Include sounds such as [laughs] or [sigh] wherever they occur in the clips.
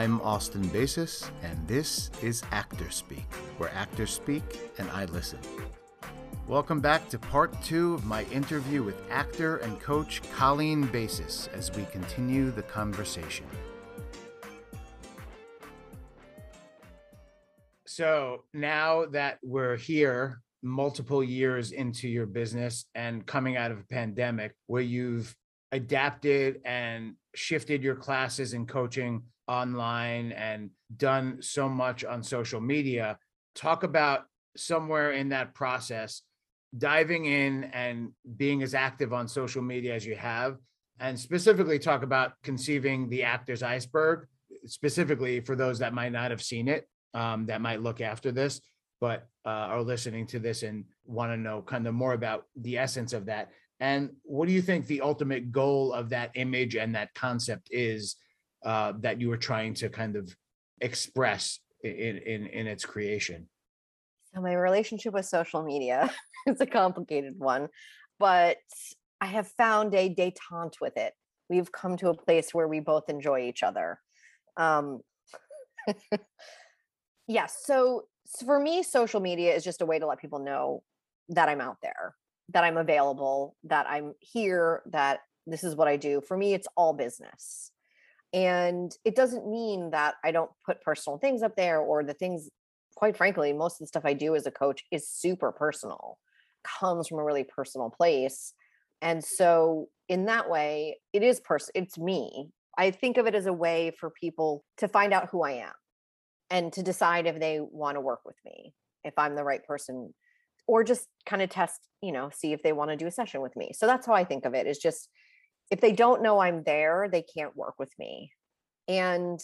I'm Austin Basis, and this is Actor Speak, where actors speak and I listen. Welcome back to part two of my interview with actor and coach Colleen Basis as we continue the conversation. So now that we're here, multiple years into your business and coming out of a pandemic where you've adapted and shifted your classes and coaching online and done so much on social media, talk about somewhere in that process diving in and being as active on social media as you have and specifically talk about conceiving the actor's iceberg specifically for those that might not have seen it um, that might look after this but uh, are listening to this and want to know kind of more about the essence of that. And what do you think the ultimate goal of that image and that concept is uh, that you were trying to kind of express in in in its creation so my relationship with social media [laughs] is a complicated one, but I have found a detente with it. We've come to a place where we both enjoy each other. Um, yes. [laughs] Yeah, so, so for me, social media is just a way to let people know that I'm out there, that I'm available, that I'm here, that this is what I do. For me, it's all business. And it doesn't mean that I don't put personal things up there or the things quite frankly, most of the stuff I do as a coach is super personal, comes from a really personal place. And so in that way, it is person it's me. I think of it as a way for people to find out who I am and to decide if they want to work with me, if I'm the right person or just kind of test, you know, see if they want to do a session with me. So that's how I think of it is just if they don't know I'm there, they can't work with me. And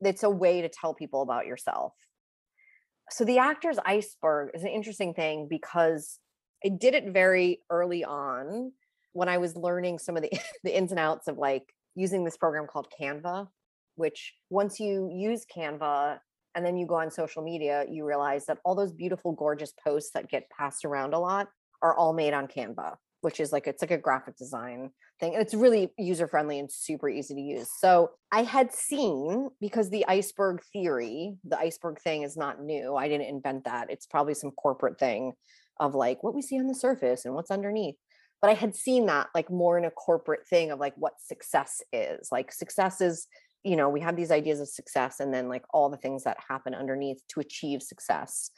it's a way to tell people about yourself so the actor's iceberg is an interesting thing because I did it very early on when I was learning some of the [laughs] the ins and outs of like using this program called Canva, which once you use Canva and then you go on social media, you realize that all those beautiful, gorgeous posts that get passed around a lot are all made on Canva which is like it's like a graphic design thing and it's really user friendly and super easy to use. So i had seen because the iceberg theory the iceberg thing is not new i didn't invent that it's probably some corporate thing of like what we see on the surface and what's underneath but i had seen that like more in a corporate thing of like what success is like success is you know we have these ideas of success and then like all the things that happen underneath to achieve success.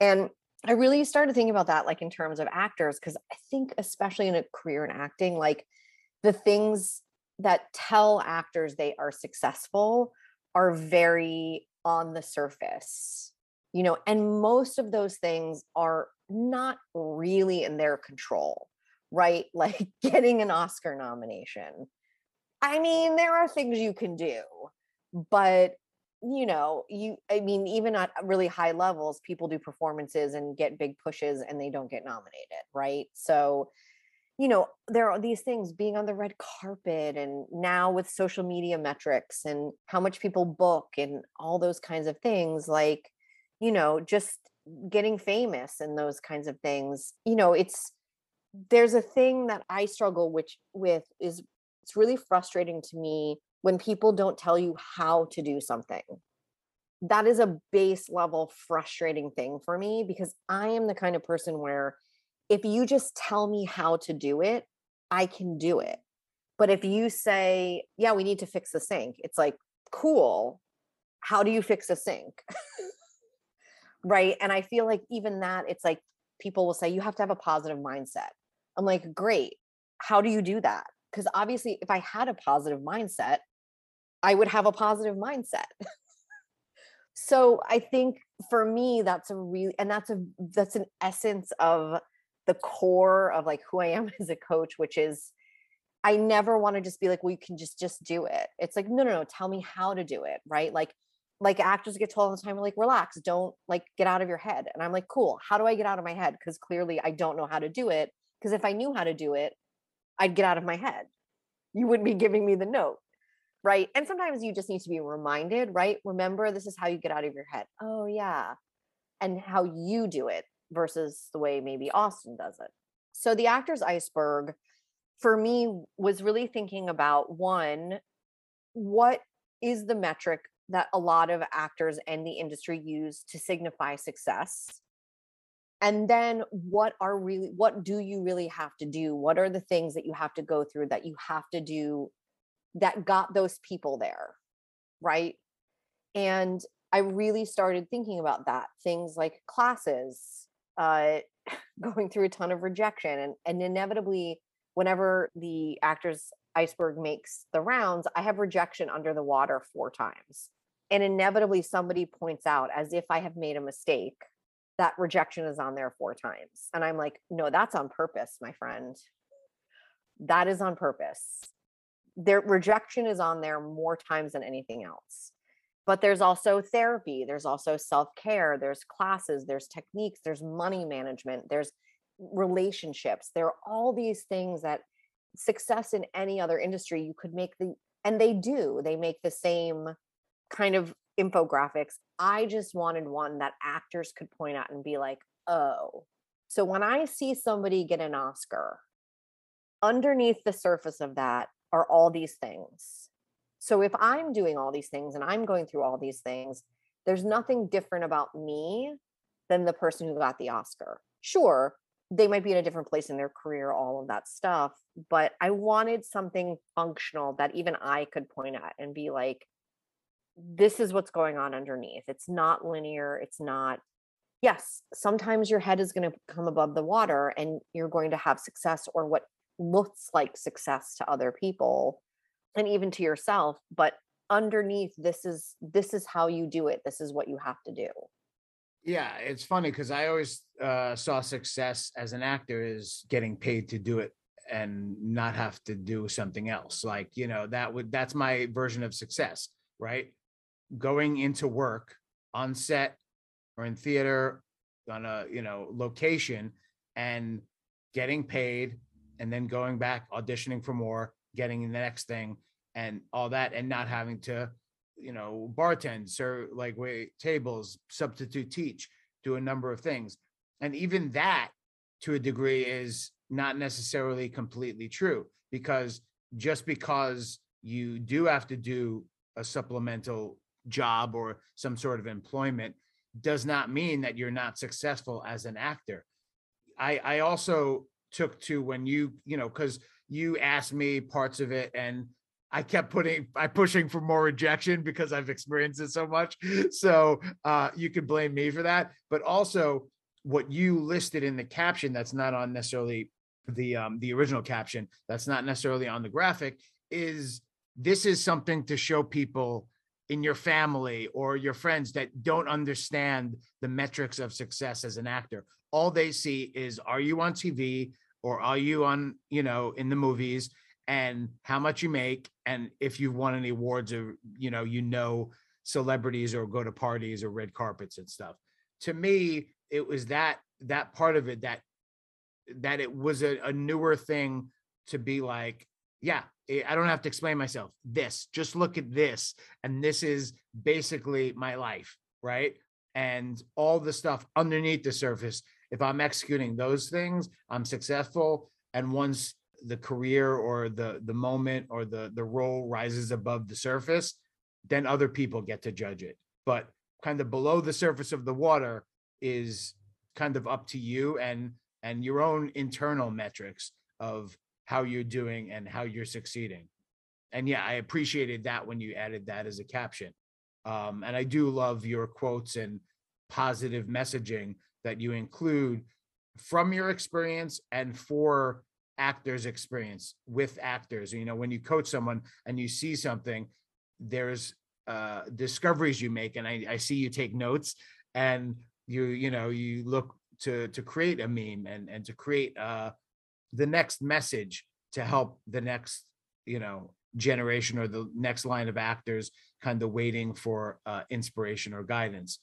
And I really started thinking about that, like in terms of actors, because I think, especially in a career in acting, like the things that tell actors they are successful are very on the surface, you know, and most of those things are not really in their control, right? [laughs] Like getting an Oscar nomination. I mean, there are things you can do, but you know you i mean even at really high levels people do performances and get big pushes and they don't get nominated right? So you know there are these things being on the red carpet and now with social media metrics and how much people book and all those kinds of things like you know just getting famous and those kinds of things you know it's there's a thing that i struggle which with is it's really frustrating to me when people don't tell you how to do something. That is a base level frustrating thing for me because I am the kind of person where if you just tell me how to do it, I can do it. But if you say, yeah, we need to fix the sink, it's like, cool. How do you fix a sink? [laughs] right. And I feel like even that, it's like people will say, you have to have a positive mindset. I'm like, great. How do you do that? Because obviously, if I had a positive mindset, I would have a positive mindset. so I think for me, that's a really, and that's a, that's an essence of the core of like who I am [laughs] as a coach, which is I never want to just be like, well, you can just, just do it. It's like, no, no, no, tell me how to do it. Right. Like, like actors get told all the time, like, relax, don't like get out of your head. And I'm like, cool. How do I get out of my head? Because clearly I don't know how to do it. Because if I knew how to do it, I'd get out of my head. You wouldn't be giving me the note right? And sometimes you just need to be reminded, right? Remember, this is how you get out of your head. Oh, yeah. And how you do it versus the way maybe Austin does it. So the actor's iceberg for me was really thinking about one, what is the metric that a lot of actors and the industry use to signify success and then what are really what do you really have to do what are the things that you have to go through that you have to do that got those people there right and i really started thinking about that things like classes uh [laughs] going through a ton of rejection and and inevitably whenever the actors iceberg makes the rounds i have rejection under the water four times and inevitably somebody points out as if i have made a mistake that rejection is on there four times. And I'm like, no, that's on purpose, my friend. That is on purpose. Their rejection is on there more times than anything else. But there's also therapy, there's also self care, there's classes, there's techniques, there's money management, there's relationships. There are all these things that success in any other industry you could make the, and they do, they make the same kind of infographics. I just wanted one that actors could point out and be like, oh. So when I see somebody get an Oscar, underneath the surface of that are all these things. So if I'm doing all these things and I'm going through all these things, there's nothing different about me than the person who got the Oscar. Sure, they might be in a different place in their career, all of that stuff, but I wanted something functional that even I could point at and be like, this is what's going on underneath. It's not linear. It's not, yes, sometimes your head is going to come above the water and you're going to have success or what looks like success to other people and even to yourself. But underneath, this is this is how you do it. This is what you have to do. Yeah, it's funny because I always uh, saw success as an actor is getting paid to do it and not have to do something else. Like, you know, that would that's my version of success right? Going into work on set or in theater on a, you know, location and getting paid and then going back, auditioning for more, getting the next thing and all that and not having to, you know, bartend, serve like wait tables, substitute teach, do a number of things. And even that to a degree is not necessarily completely true because just because you do have to do a supplemental job or some sort of employment does not mean that you're not successful as an actor. I I also took to when you, you know, because you asked me parts of it and I kept putting I pushing for more rejection because I've experienced it so much. [laughs] So uh you could blame me for that. But also what you listed in the caption that's not on necessarily the um the original caption, that's not necessarily on the graphic, is this is something to show people in your family or your friends that don't understand the metrics of success as an actor all they see is are you on tv or are you on you know in the movies and how much you make and if you've won any awards or you know you know celebrities or go to parties or red carpets and stuff to me it was that that part of it that that it was a, a newer thing to be like yeah Eh, I don't have to explain myself. This, just look at this. And this is basically my life, right? And all the stuff underneath the surface. If I'm executing those things, I'm successful. And once the career or the the moment or the the role rises above the surface, then other people get to judge it. But kind of below the surface of the water is kind of up to you and and your own internal metrics of how you're doing and how you're succeeding. And yeah, I appreciated that when you added that as a caption. Um, and I do love your quotes and positive messaging that you include from your experience and for actors' experience with actors. You know, when you coach someone and you see something, there's uh, discoveries you make, and I, I see you take notes and you you know you look to to create a meme and and to create uh the next message to help the next you know generation or the next line of actors kind of waiting for uh, inspiration or guidance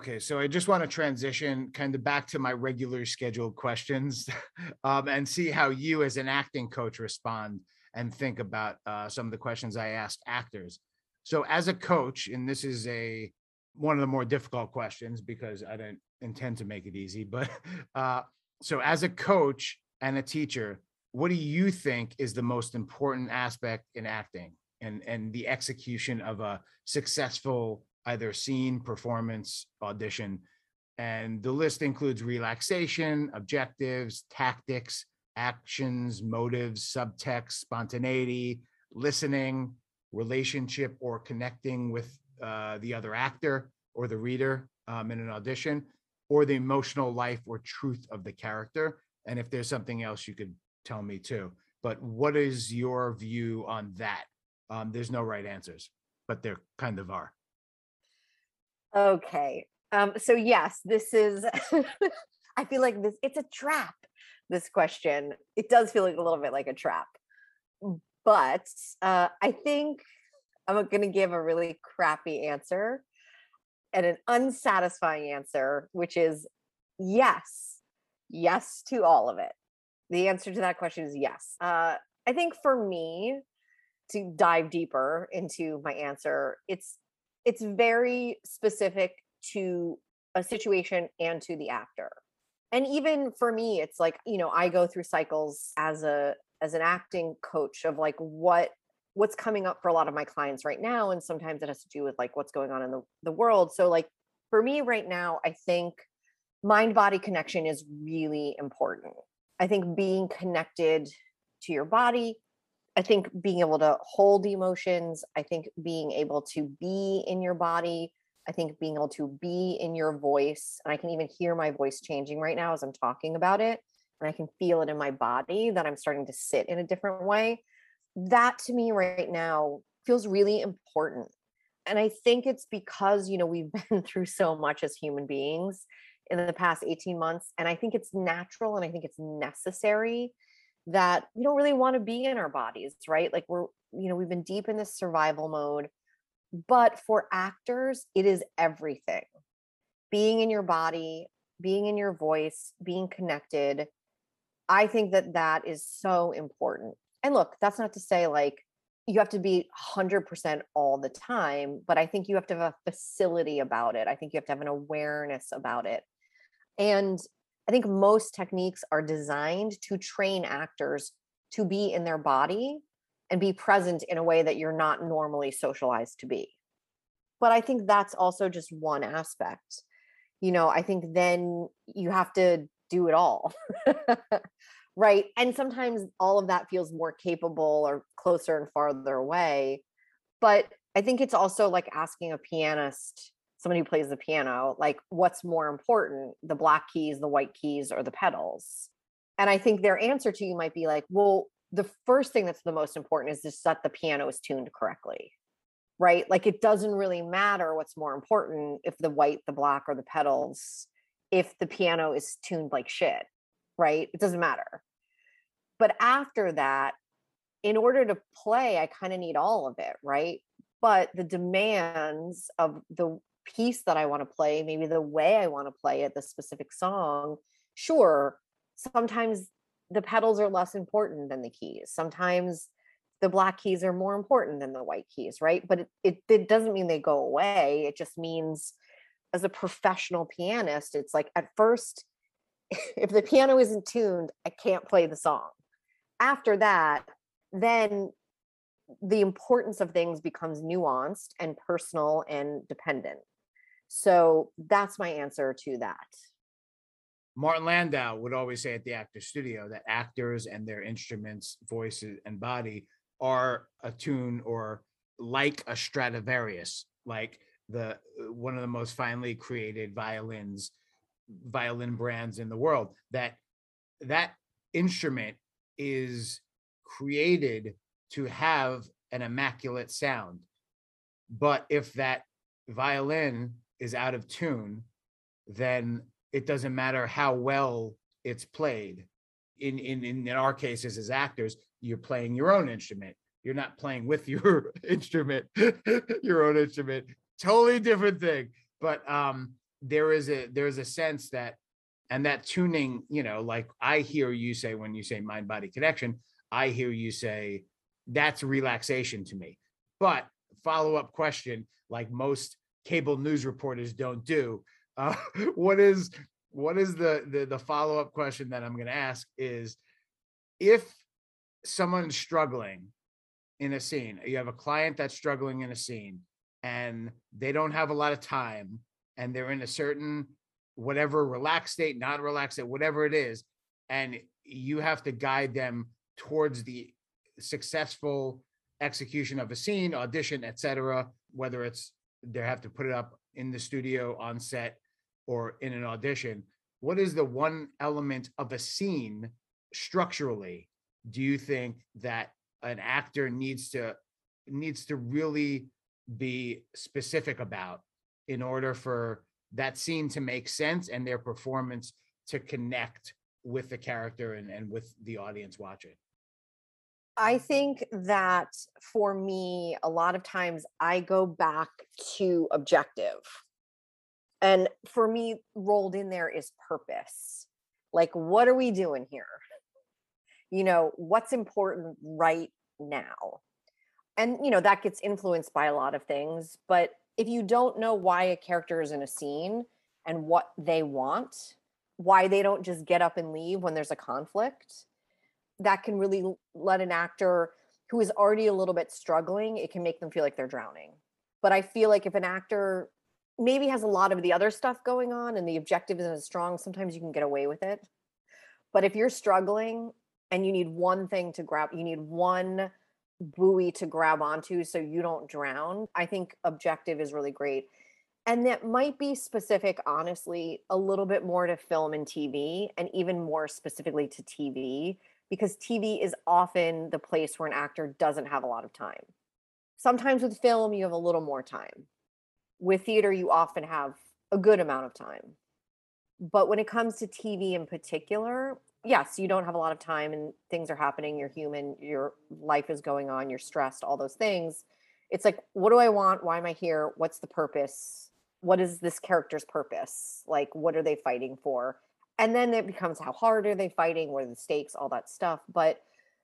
Okay, so I just want to transition kind of back to my regular scheduled questions [laughs] um, and see how you, as an acting coach, respond and think about uh, some of the questions I asked actors. So as a coach, and this is a one of the more difficult questions because I didn't intend to make it easy, but [laughs] uh, so as a coach and a teacher, what do you think is the most important aspect in acting and and the execution of a successful either scene, performance, audition? And the list includes relaxation, objectives, tactics, actions, motives, subtext, spontaneity, listening, relationship, or connecting with uh, the other actor or the reader um, in an audition, or the emotional life or truth of the character. And if there's something else, you could tell me too. But what is your view on that? Um, there's no right answers, but there kind of are. Okay. Um, so yes, this is [laughs] I feel like this it's a trap, this question. It does feel like a little bit like a trap. But uh, I think I'm gonna give a really crappy answer and an unsatisfying answer, which is yes, yes to all of it. The answer to that question is yes. Uh, I think for me, to dive deeper into my answer, it's it's very specific to a situation and to the actor. And even for me, it's like, you know, I go through cycles as a as an acting coach of like what what's coming up for a lot of my clients right now and sometimes it has to do with like what's going on in the, the world so like for me right now i think mind body connection is really important i think being connected to your body i think being able to hold emotions i think being able to be in your body i think being able to be in your voice and i can even hear my voice changing right now as i'm talking about it and i can feel it in my body that i'm starting to sit in a different way that to me right now feels really important and i think it's because you know we've [laughs] been through so much as human beings in the past 18 months and i think it's natural and i think it's necessary that we don't really want to be in our bodies right like we're you know we've been deep in this survival mode but for actors it is everything being in your body being in your voice being connected i think that that is so important and look, that's not to say like you have to be 100% all the time, but I think you have to have a facility about it. I think you have to have an awareness about it. And I think most techniques are designed to train actors to be in their body and be present in a way that you're not normally socialized to be. But I think that's also just one aspect. You know, I think then you have to do it all. [laughs] right and sometimes all of that feels more capable or closer and farther away but i think it's also like asking a pianist somebody who plays the piano like what's more important the black keys the white keys or the pedals and i think their answer to you might be like well the first thing that's the most important is just that the piano is tuned correctly right like it doesn't really matter what's more important if the white the black or the pedals if the piano is tuned like shit right? It doesn't matter. But after that, in order to play, I kind of need all of it, right? But the demands of the piece that I want to play, maybe the way I want to play it, the specific song, sure, sometimes the pedals are less important than the keys. Sometimes the black keys are more important than the white keys, right? But it, it, it doesn't mean they go away. It just means as a professional pianist, it's like at first [laughs] if the piano isn't tuned, I can't play the song. After that, then the importance of things becomes nuanced and personal and dependent. So that's my answer to that. Martin Landau would always say at the actor studio that actors and their instruments, voices, and body are attuned or like a Stradivarius, like the uh, one of the most finely created violins violin brands in the world that that instrument is created to have an immaculate sound but if that violin is out of tune then it doesn't matter how well it's played. In in in, in our cases as actors you're playing your own instrument. You're not playing with [laughs] your instrument [laughs] your own instrument. Totally different thing. But um there is a there's a sense that and that tuning you know like i hear you say when you say mind body connection i hear you say that's relaxation to me. But follow up question like most cable news reporters don't do. Uh, [laughs] what is what is the the, the follow-up question that i'm going to ask is if someone's struggling in a scene you have a client that's struggling in a scene and they don't have a lot of time and they're in a certain whatever relaxed state not relaxed state whatever it is and you have to guide them towards the successful execution of a scene audition etc whether it's they have to put it up in the studio on set or in an audition. What is the one element of a scene structurally do you think that an actor needs to needs to really be specific about in order for that scene to make sense and their performance to connect with the character and, and with the audience watching I think that for me, a lot of times I go back to objective. And for me, rolled in there is purpose. Like, what are we doing here? You know, what's important right now? And, you know, that gets influenced by a lot of things. But if you don't know why a character is in a scene and what they want, why they don't just get up and leave when there's a conflict, that can really let an actor who is already a little bit struggling, it can make them feel like they're drowning. But I feel like if an actor maybe has a lot of the other stuff going on and the objective isn't as strong, sometimes you can get away with it. But if you're struggling and you need one thing to grab, you need one buoy to grab onto so you don't drown, I think objective is really great. And that might be specific, honestly, a little bit more to film and TV, and even more specifically to TV because TV is often the place where an actor doesn't have a lot of time. Sometimes with film, you have a little more time. With theater, you often have a good amount of time. But when it comes to TV in particular, yes, you don't have a lot of time and things are happening. You're human, your life is going on, you're stressed, all those things. It's like, what do I want? Why am I here? What's the purpose? What is this character's purpose? Like, what are they fighting for? And then it becomes how hard are they fighting what are the stakes all that stuff but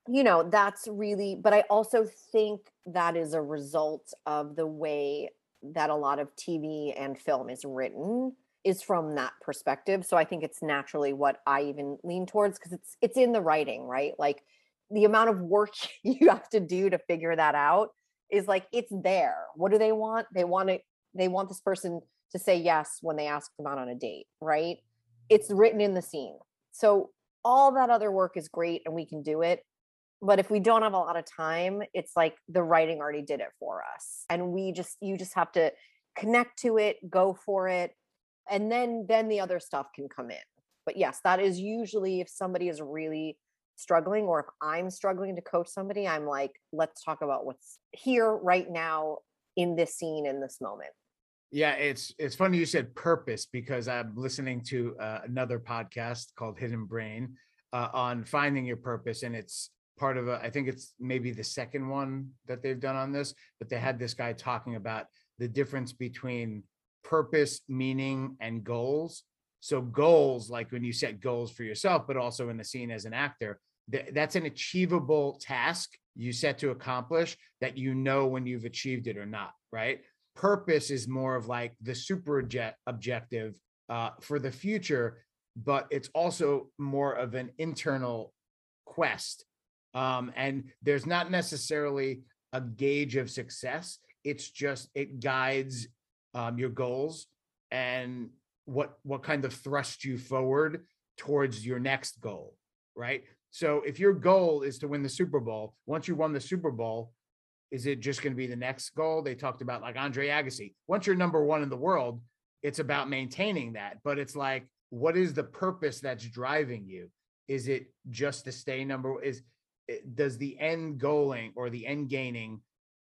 you know that's really but i also think that is a result of the way that a lot of tv and film is written is from that perspective so i think it's naturally what i even lean towards because it's it's in the writing right? Like the amount of work [laughs] you have to do to figure that out is like it's there. What do they want? They want it they want this person to say yes when they ask them out on a date right it's written in the scene. So all that other work is great and we can do it. But if we don't have a lot of time, it's like the writing already did it for us. And we just, you just have to connect to it, go for it. And then, then the other stuff can come in. But yes, that is usually if somebody is really struggling or if I'm struggling to coach somebody, I'm like, let's talk about what's here right now in this scene in this moment. Yeah, it's it's funny you said purpose because I'm listening to uh, another podcast called Hidden Brain uh, on finding your purpose, and it's part of a. I think it's maybe the second one that they've done on this, but they had this guy talking about the difference between purpose, meaning, and goals. So goals, like when you set goals for yourself, but also in the scene as an actor, th- that's an achievable task you set to accomplish that you know when you've achieved it or not, right? Purpose is more of like the super objective uh, for the future, but it's also more of an internal quest. Um, and there's not necessarily a gauge of success. It's just it guides um, your goals and what what kind of thrust you forward towards your next goal, right? So if your goal is to win the Super Bowl, once you won the Super Bowl, is it just going to be the next goal? They talked about like Andre Agassi. Once you're number one in the world, it's about maintaining that. But it's like, what is the purpose that's driving you? Is it just to stay number? Is eh, does the end goaling or the end gaining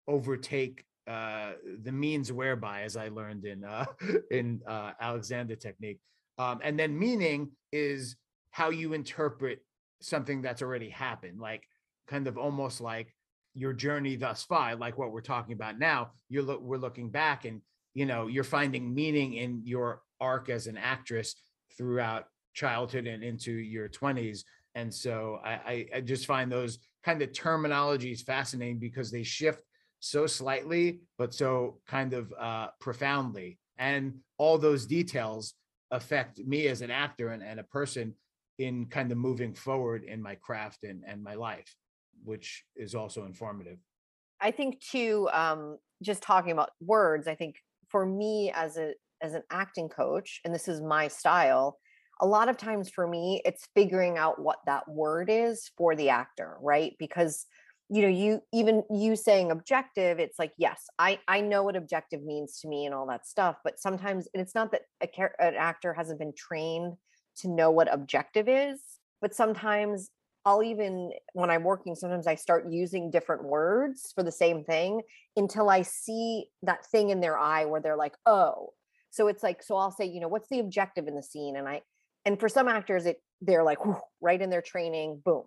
overtake uh, the means whereby, as I learned in uh, [laughs] in uh, Alexander technique, um, and then meaning is how you interpret something that's already happened, like kind of almost like your journey thus far, like what we're talking about now, you're lo- we're looking back and you know you're finding meaning in your arc as an actress throughout childhood and into your 20s. And so I, I, I just find those kind of terminologies fascinating because they shift so slightly, but so kind of uh, profoundly. And all those details affect me as an actor and, and a person in kind of moving forward in my craft and, and my life, which is also informative. I think too, um, just talking about words, I think for me as a as an acting coach, and this is my style, a lot of times for me, it's figuring out what that word is for the actor, right? Because you know you even you saying objective it's like yes i i know what objective means to me and all that stuff but sometimes and it's not that a, an actor hasn't been trained to know what objective is but sometimes I'll even when I'm working, sometimes I start using different words for the same thing until I see that thing in their eye where they're like, oh. So it's like, so I'll say, you know, what's the objective in the scene? And I and for some actors, it they're like right in their training, boom,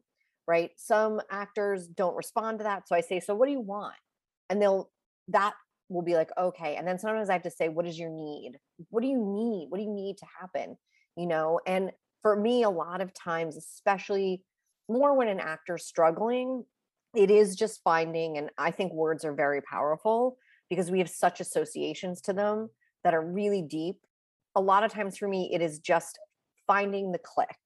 right? Some actors don't respond to that. So I say, so what do you want? And they'll that will be like, okay. And then sometimes I have to say, what is your need? What do you need? What do you need to happen? You know, and for me, a lot of times, especially more when an actor's struggling, it is just finding, and I think words are very powerful because we have such associations to them that are really deep. A lot of times for me, it is just finding the click,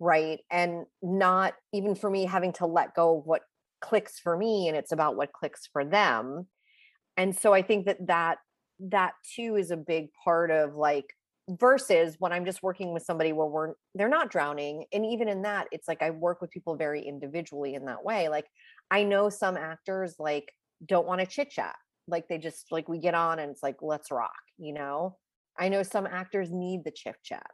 right? And not even for me having to let go of what clicks for me and it's about what clicks for them. And so I think that that that too is a big part of like versus when i'm just working with somebody where we're they're not drowning and even in that it's like i work with people very individually in that way like i know some actors like don't want to chit chat like they just like we get on and it's like let's rock you know? I know some actors need the chit chat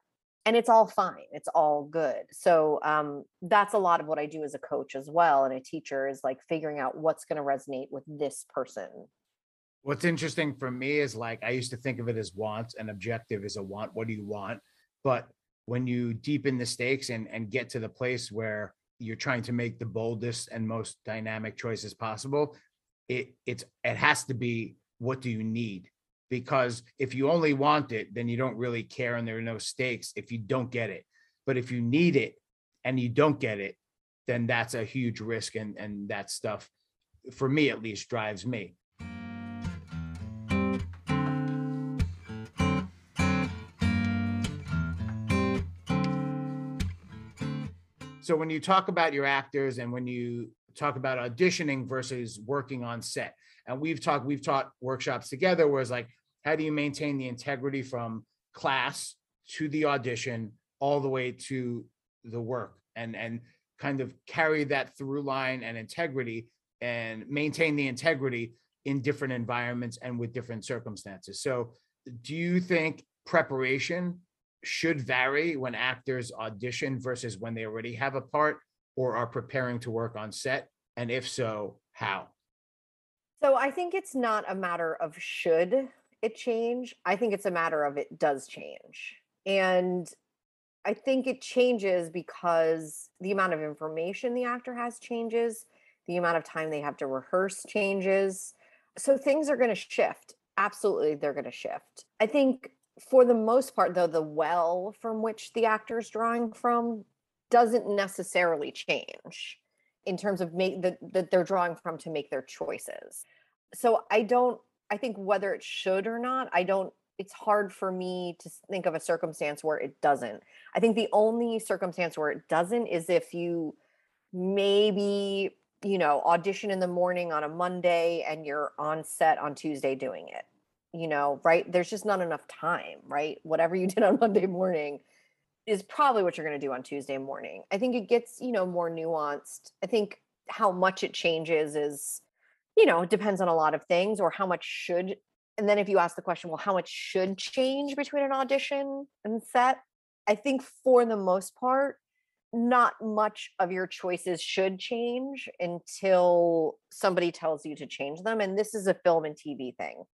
and it's all fine it's all good so um that's a lot of what i do as a coach as well and a teacher is like figuring out what's going to resonate with this person What's interesting for me is like I used to think of it as wants and objective is a want. What do you want? But when you deepen the stakes and and get to the place where you're trying to make the boldest and most dynamic choices possible, it it's it has to be what do you need? Because if you only want it, then you don't really care and there are no stakes if you don't get it. But if you need it and you don't get it, then that's a huge risk and and that stuff for me at least drives me. So when you talk about your actors and when you talk about auditioning versus working on set, and we've talked, we've taught workshops together where it's like, how do you maintain the integrity from class to the audition all the way to the work and and kind of carry that through line and integrity and maintain the integrity in different environments and with different circumstances. So do you think preparation should vary when actors audition versus when they already have a part or are preparing to work on set? And if so, how? So I think it's not a matter of should it change. I think it's a matter of it does change. And I think it changes because the amount of information the actor has changes, the amount of time they have to rehearse changes. So things are going to shift. Absolutely, they're going to shift. I think for the most part though the well from which the actor is drawing from doesn't necessarily change in terms of make that that they're drawing from to make their choices. So i don't i think whether it should or not i don't it's hard for me to think of a circumstance where it doesn't. I think the only circumstance where it doesn't is if you maybe you know audition in the morning on a monday and you're on set on tuesday doing it you know, right? There's just not enough time, right? Whatever you [laughs] did on Monday morning is probably what you're going to do on Tuesday morning. I think it gets, you know, more nuanced. I think how much it changes is, you know, depends on a lot of things or how much should. And then if you ask the question, well, how much should change between an audition and set? I think for the most part, not much of your choices should change until somebody tells you to change them. And this is a film and TV thing.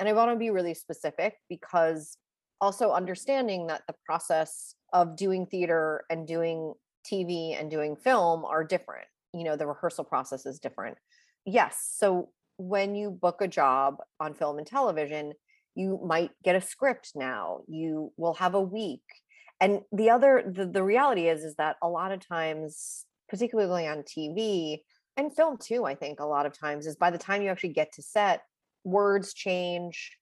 And I want to be really specific because also understanding that the process of doing theater and doing TV and doing film are different. You know, the rehearsal process is different. Yes. So when you book a job on film and television, you might get a script now. You will have a week. And the other the, the reality is is that a lot of times, particularly on TV and film too, I think a lot of times is by the time you actually get to set, words change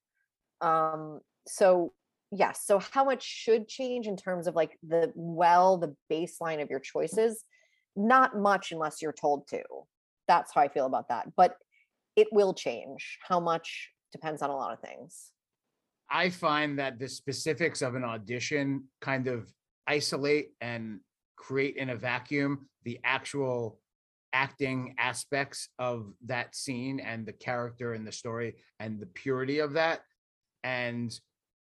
um so yes. So how much should change in terms of like the well, the baseline of your choices? Not much unless you're told to. That's how I feel about that. But it will change. How much depends on a lot of things. I find that the specifics of an audition kind of isolate and create in a vacuum the actual acting aspects of that scene and the character and the story and the purity of that. And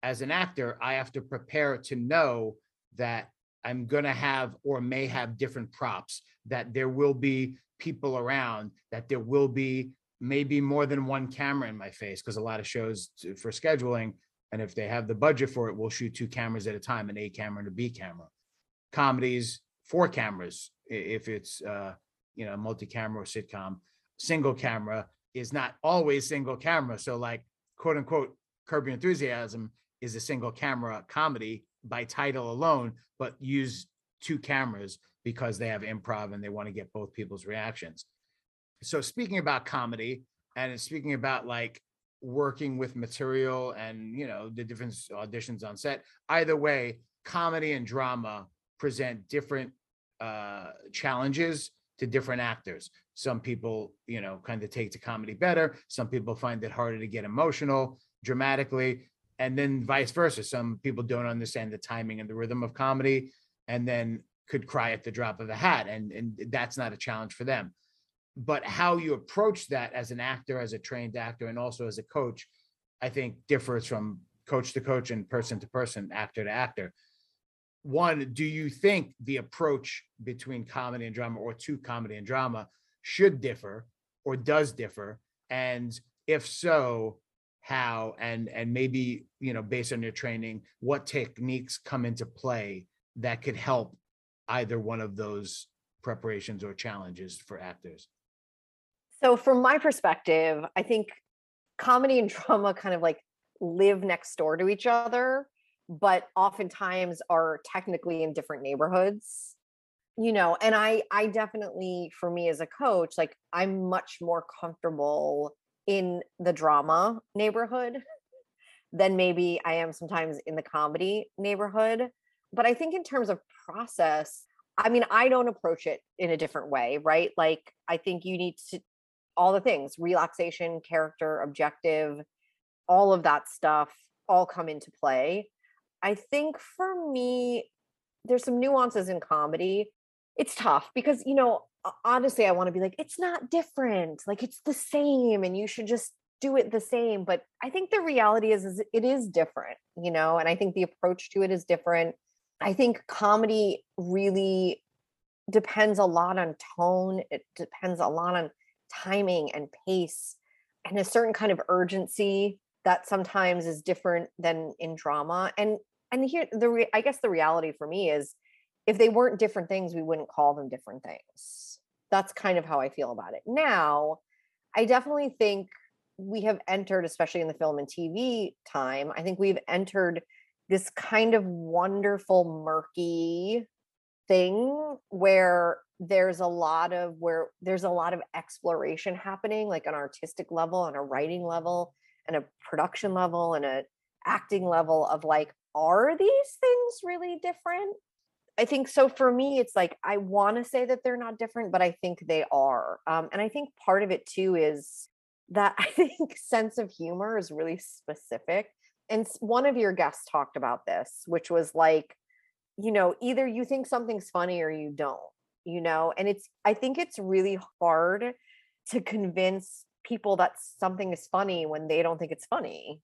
as an actor, I have to prepare to know that I'm going to have or may have different props, that there will be people around, that there will be maybe more than one camera in my face, because a lot of shows for scheduling, and if they have the budget for it, we'll shoot two cameras at a time, an A camera and a B camera. Comedies, four cameras, if it's, uh, you know, multi-camera or sitcom. Single camera is not always single camera. So like quote unquote Curb Your Enthusiasm is a single camera comedy by title alone, but use two cameras because they have improv and they want to get both people's reactions. So speaking about comedy and speaking about like working with material and you know the different auditions on set, either way, comedy and drama present different uh challenges to different actors. Some people, you know, kind of take to comedy better. Some people find it harder to get emotional dramatically. And then vice versa. Some people don't understand the timing and the rhythm of comedy and then could cry at the drop of a hat. And, and that's not a challenge for them. But how you approach that as an actor, as a trained actor, and also as a coach, I think differs from coach to coach and person to person, actor to actor one, do you think the approach between comedy and drama or to comedy and drama should differ or does differ? And if so, how? And and maybe you know based on your training what techniques come into play that could help either one of those preparations or challenges for actors? So, from my perspective, I think comedy and [laughs] drama kind of like live next door to each other, but oftentimes are technically in different neighborhoods. You know, and I I definitely for me as a coach, like I'm much more comfortable in the drama neighborhood [laughs] than maybe I am sometimes in the comedy neighborhood. But I think in terms of process, I mean, I don't approach it in a different way, right? Like I think you need to all the things relaxation character objective all of that stuff all come into play i think for me there's some nuances in comedy. It's tough because you know honestly i want to be like it's not different like it's the same and you should just do it the same but i think the reality is, is it is different you know and i think the approach to it is different. I think comedy really depends a lot on tone it depends a lot on timing and pace and a certain kind of urgency that sometimes is different than in drama and and here the re- i guess the reality for me is if they weren't different things we wouldn't call them different things. That's kind of how i feel about it. Now i definitely think we have entered especially in the film and tv time i think we've entered this kind of wonderful murky thing where there's a lot of where there's a lot of exploration happening like an artistic level and a writing level and a production level and a acting level of like are these things really different? I think so for me it's like i want to say that they're not different but i think they are um, and i think part of it too is that [laughs] i think sense of humor is really specific and one of your guests talked about this which was like you know either you think something's funny or you don't you know and it's i think it's really hard to convince people that something is funny when they don't think it's funny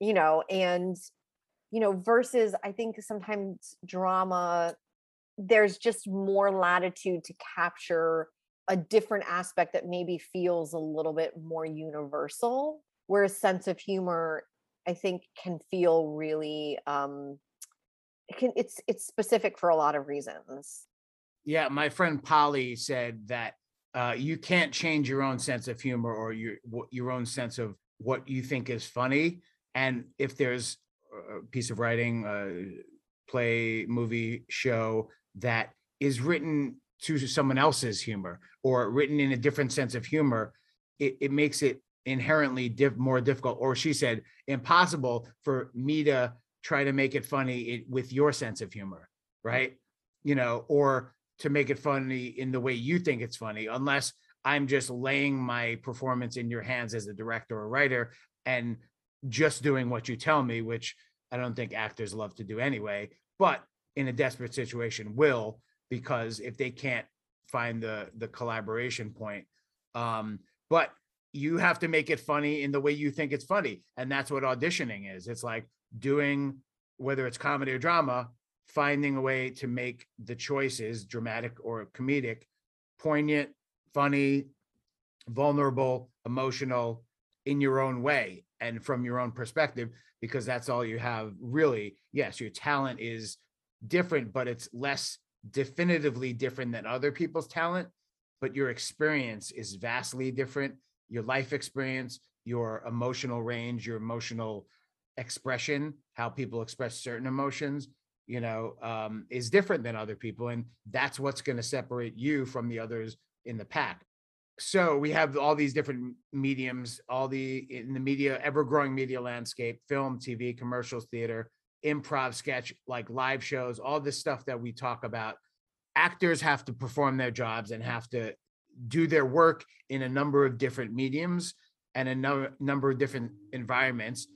you know and you know versus i think sometimes drama there's just more latitude to capture a different aspect that maybe feels a little bit more universal whereas sense of humor i think can feel really um it can it's it's specific for a lot of reasons Yeah, my friend Polly said that uh, you can't change your own sense of humor or your your own sense of what you think is funny. And if there's piece of writing, uh, play, movie, show that is written to someone else's humor or written in a different sense of humor, it, it makes it inherently diff- more difficult. Or she said impossible for me to try to make it funny it, with your sense of humor, right? You know, or to make it funny in the way you think it's funny, unless I'm just laying my performance in your hands as a director or writer and just doing what you tell me, which I don't think actors love to do anyway, but in a desperate situation will because if they can't find the the collaboration point um but you have to make it funny in the way you think it's funny and that's what auditioning is. It's like doing whether it's comedy or drama finding a way to make the choices dramatic or comedic poignant funny vulnerable emotional in your own way and from your own perspective because that's all you have really. Yes your talent is different but it's less definitively different than other people's talent but your experience is vastly different. Your life experience your emotional range your emotional expression how people express certain emotions you know um, is different than other people and that's what's going to separate you from the others in the pack so we have all these different mediums all the in the media ever growing media landscape film tv commercials theater improv sketch like live shows all this stuff that we talk about. Actors have to perform their jobs and have to do their work in a number of different mediums and a no, number of different environments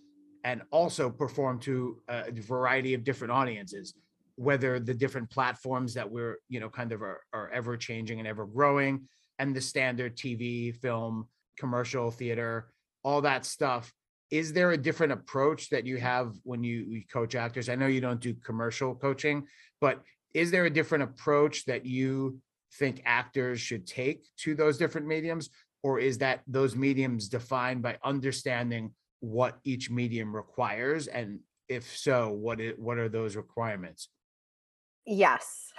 and also perform to a variety of different audiences whether the different platforms that we're you know kind of are, are ever changing and ever growing and the standard tv film commercial theater all that stuff. Is there a different approach that you have when you, coach actors? I know you don't do commercial coaching but is there a different approach that you think actors should take to those different mediums? Or is that those mediums defined by understanding what each medium requires? And if so what it, what are those requirements? Yes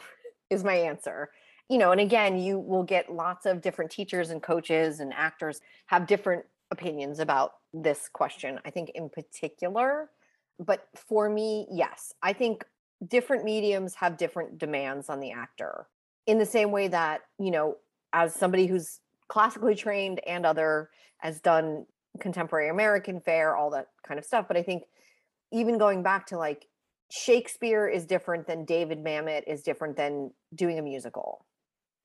is my answer you know and again you will get lots of different teachers and coaches and actors have different opinions about this question i think in particular. But for me yes i think different mediums have different demands on the actor in the same way that you know as somebody who's classically trained and other has done contemporary american fare all that kind of stuff. But i think even going back to like shakespeare is different than david mamet is different than doing a musical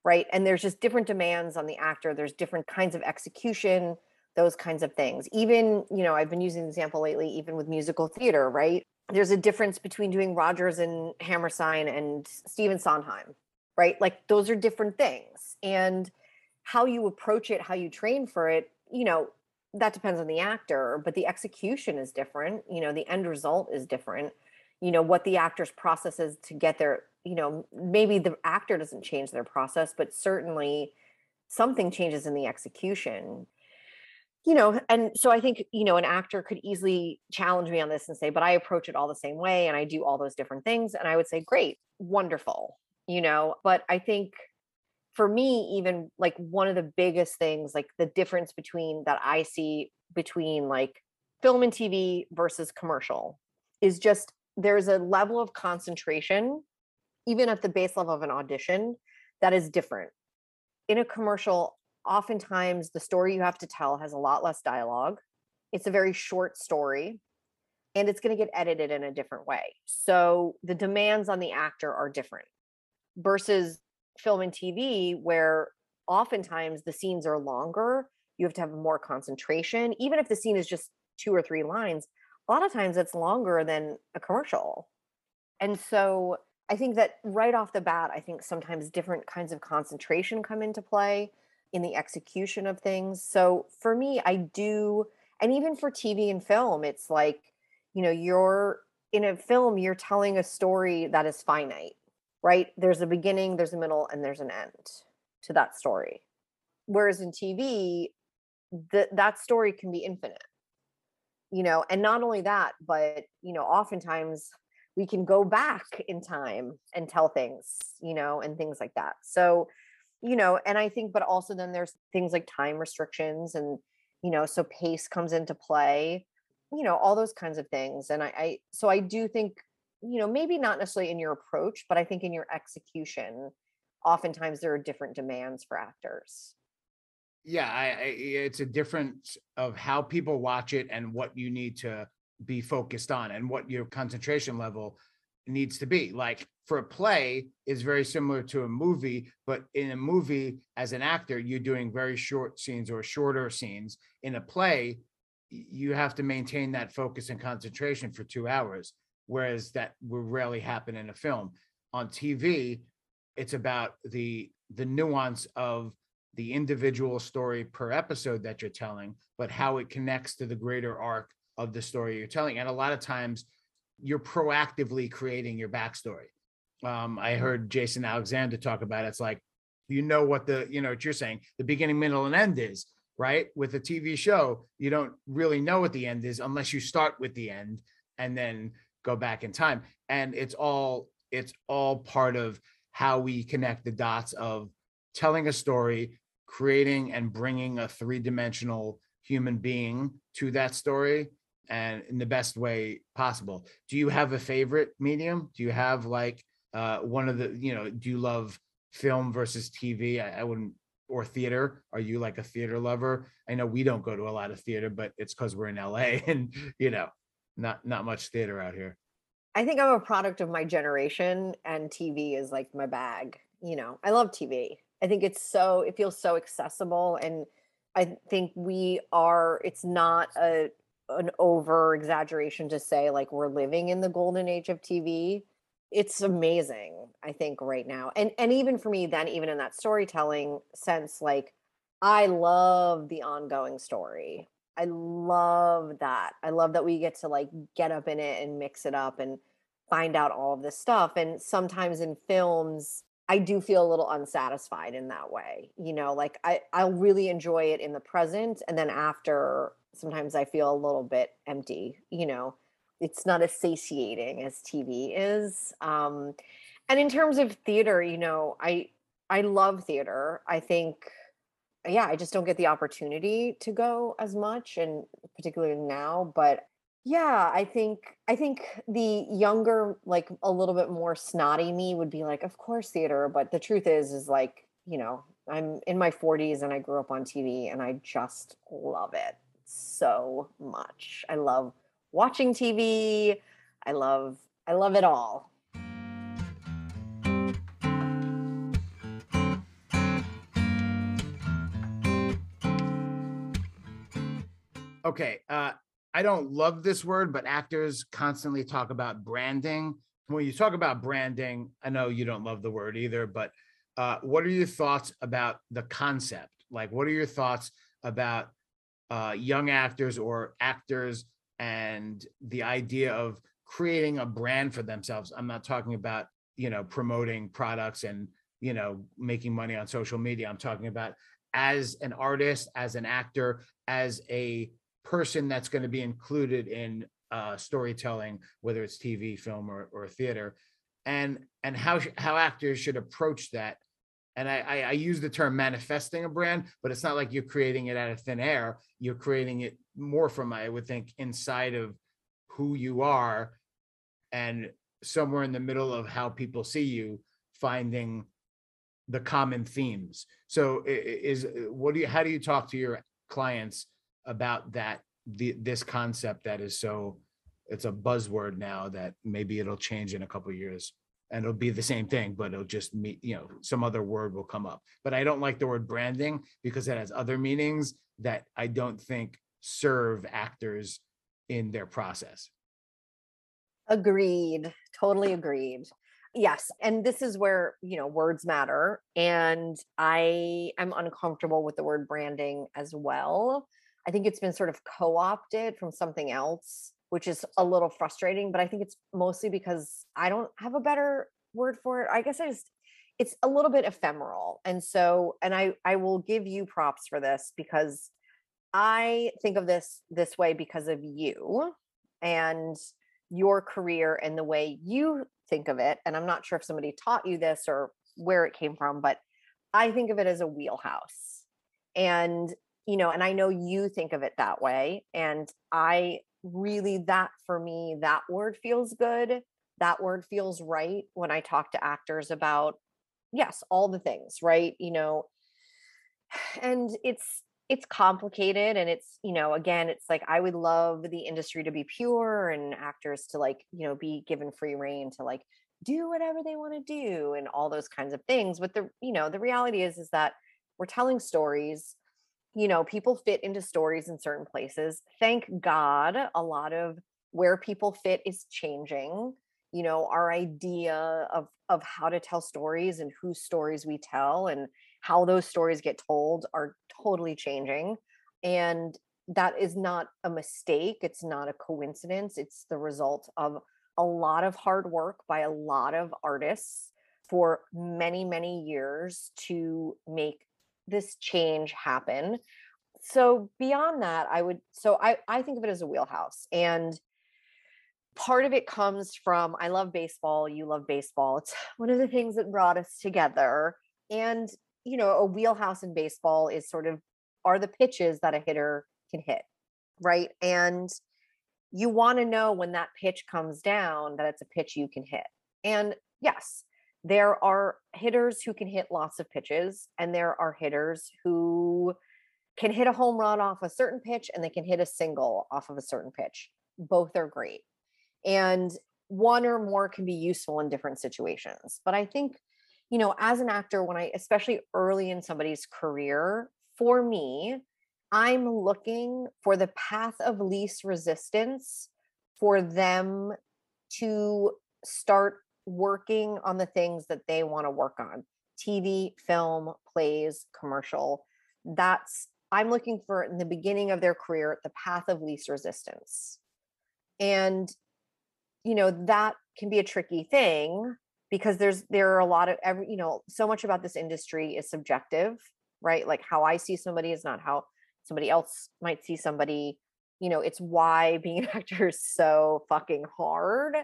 right and there's just different demands on the actor there's different kinds of execution those kinds of things even you know i've been using the example lately even with musical theater right there's a difference between doing Rodgers and Hammerstein and Stephen Sondheim, right? Like those are different things. And how you approach it, how you train for it, you know, that depends on the actor, but the execution is different. You know, the end result is different. You know, what the actor's process is to get there, you know, maybe the actor doesn't change their process, but certainly something changes in the execution. You know and so i think you know an actor could easily challenge me on this and say but i approach it all the same way and i do all those different things and i would say great wonderful you know? But i think for me even like one of the biggest things like the difference between that i see between like film and tv versus commercial is just there's a level of concentration even at the base level of an audition that is different in a commercial oftentimes the story you have to tell has a lot less dialogue. It's a very short story and it's going to get edited in a different way. So the demands on the actor are different versus film and TV, where oftentimes the scenes are longer. You have to have more concentration. Even if the scene is just two or three lines, a lot of times it's longer than a commercial. And so I think that right off the bat, I think sometimes different kinds of concentration come into play in the execution of things. So for me, I do, and even for TV and film, it's like, you know, you're in a film, you're telling a story that is finite, right? There's a beginning, there's a middle, and there's an end to that story. Whereas in TV, that that story can be infinite, you know, and not only that, but, you know, oftentimes we can go back in time and tell things, you know, and things like that. So, you know and i think but also then there's things like time restrictions and you know so pace comes into play you know all those kinds of things and I, I so i do think you know maybe not necessarily in your approach but i think in your execution oftentimes there are different demands for actors yeah I, I it's a difference of how people watch it and what you need to be focused on and what your concentration level needs to be. Like for a play is very similar to a movie, but in a movie as an actor, you're doing very short scenes or shorter scenes. In a play, you have to maintain that focus and concentration for two hours, whereas that will rarely happen in a film. On TV, it's about the the nuance of the individual story per episode that you're telling, but how it connects to the greater arc of the story you're telling. And a lot of times you're proactively creating your backstory. Um, I heard Jason Alexander talk about it. It's like, you know what the, you know, what you're saying, the beginning, middle, and end is, right? With a TV show, you don't really know what the end is unless you start with the end and then go back in time. And it's all, it's all part of how we connect the dots of telling a story, creating and bringing a three dimensional human being to that story and in the best way possible. Do you have a favorite medium? Do you have like uh, one of the, you know, do you love film versus TV? I, I wouldn't, or theater? Are you like a theater lover? I know we don't go to a lot of theater, but it's because we're in LA [laughs] and, you know, not not much theater out here. I think I'm a product of my generation and TV is like my bag. You know, I love TV. I think it's so it feels so accessible and I think we are it's not a an over exaggeration to say like we're living in the golden age of TV. It's amazing, I think, right now. And and even for me, then even in that storytelling sense, like I love the ongoing story. I love that. I love that we get to like get up in it and mix it up and find out all of this stuff. And sometimes in films, I do feel a little unsatisfied in that way. You know, like I I'll really enjoy it in the present and then after sometimes I feel a little bit empty, you know. It's not as satiating as TV is. Um and in terms of theater, you know, I I love theater. I think yeah, I just don't get the opportunity to go as much and particularly now, but yeah, I think I think the younger, like a little bit more snotty me would be like, of course theater, but the truth is is like, you know, I'm in my 40s and I grew up on TV and I just love it so much. I love watching TV. I love I love it all. Okay, uh I don't love this word, but actors constantly talk about branding. When you talk about branding, I know you don't love the word either, but uh, what are your thoughts about the concept? Like, what are your thoughts about uh, young actors or actors and the idea of creating a brand for themselves? I'm not talking about, you know, promoting products and, you know, making money on social media. I'm talking about as an artist, as an actor, as a person that's going to be included in uh, storytelling, whether it's TV, film, or, or theater, and and how how actors should approach that. And I, I, I use the term manifesting a brand, but it's not like you're creating it out of thin air. You're creating it more from I would think inside of who you are, and somewhere in the middle of how people see you, finding the common themes. So is what do you how do you talk to your clients about that the this concept that is so it's a buzzword now that maybe it'll change in a couple of years and it'll be the same thing but it'll just meet you know some other word will come up. But i don't like the word branding because it has other meanings that i don't think serve actors in their process. Agreed. Totally agreed. Yes and this is where you know words matter and i am uncomfortable with the word branding as well I think it's been sort of co-opted from something else, which is a little frustrating, but I think it's mostly because I don't have a better word for it. I guess I just it's a little bit ephemeral. And so and I I will give you props for this because I think of this this way because of you and your career and the way you think of it and I'm not sure if somebody taught you this or where it came from, but I think of it as a wheelhouse. And you know, and I know you think of it that way. And I really, that for me, that word feels good. That word feels right when I talk to actors about, yes, all the things, right? You know, and it's, it's complicated and it's you know again it's like i would love the industry to be pure and actors to like you know be given free reign to like do whatever they want to do and all those kinds of things but the you know the reality is is that we're telling stories you know people fit into stories in certain places. Thank god a lot of where people fit is changing. You know our idea of of how to tell stories and whose stories we tell and how those stories get told are totally changing. And that is not a mistake. It's not a coincidence. It's the result of a lot of hard work by a lot of artists for many many years to make this change happen so beyond that i would so i i think of it as a wheelhouse and part of it comes from I love baseball, you love baseball. It's one of the things that brought us together. And, you know, a wheelhouse in baseball is sort of are the pitches that a hitter can hit, right? And you want to know when that pitch comes down that it's a pitch you can hit. And yes, there are hitters who can hit lots of pitches, and there are hitters who can hit a home run off a certain pitch and they can hit a single off of a certain pitch. Both are great and one or more can be useful in different situations but i think you know as an actor when i especially early in somebody's career for me i'm looking for the path of least resistance for them to start working on the things that they want to work on tv film plays commercial. That's i'm looking for in the beginning of their career the path of least resistance. And you know that can be a tricky thing because there's there are a lot of every you know so much about this industry is subjective right? Like how i see somebody is not how somebody else might see somebody. You know it's why being an [laughs] actor is so fucking hard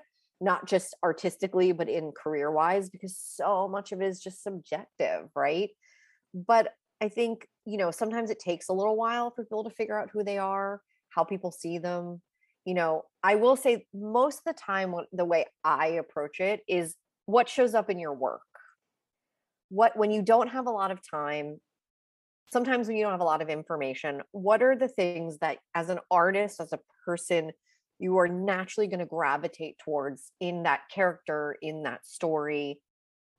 not just artistically but in career wise because so much of it is just subjective right but i think you know sometimes it takes a little while for people to figure out who they are how people see them you know, I will say most of the time, the way I approach it is what shows up in your work. What, when you don't have a lot of time, sometimes when you don't have a lot of information, what are the things that as an artist, as a person, you are naturally going to gravitate towards in that character, in that story,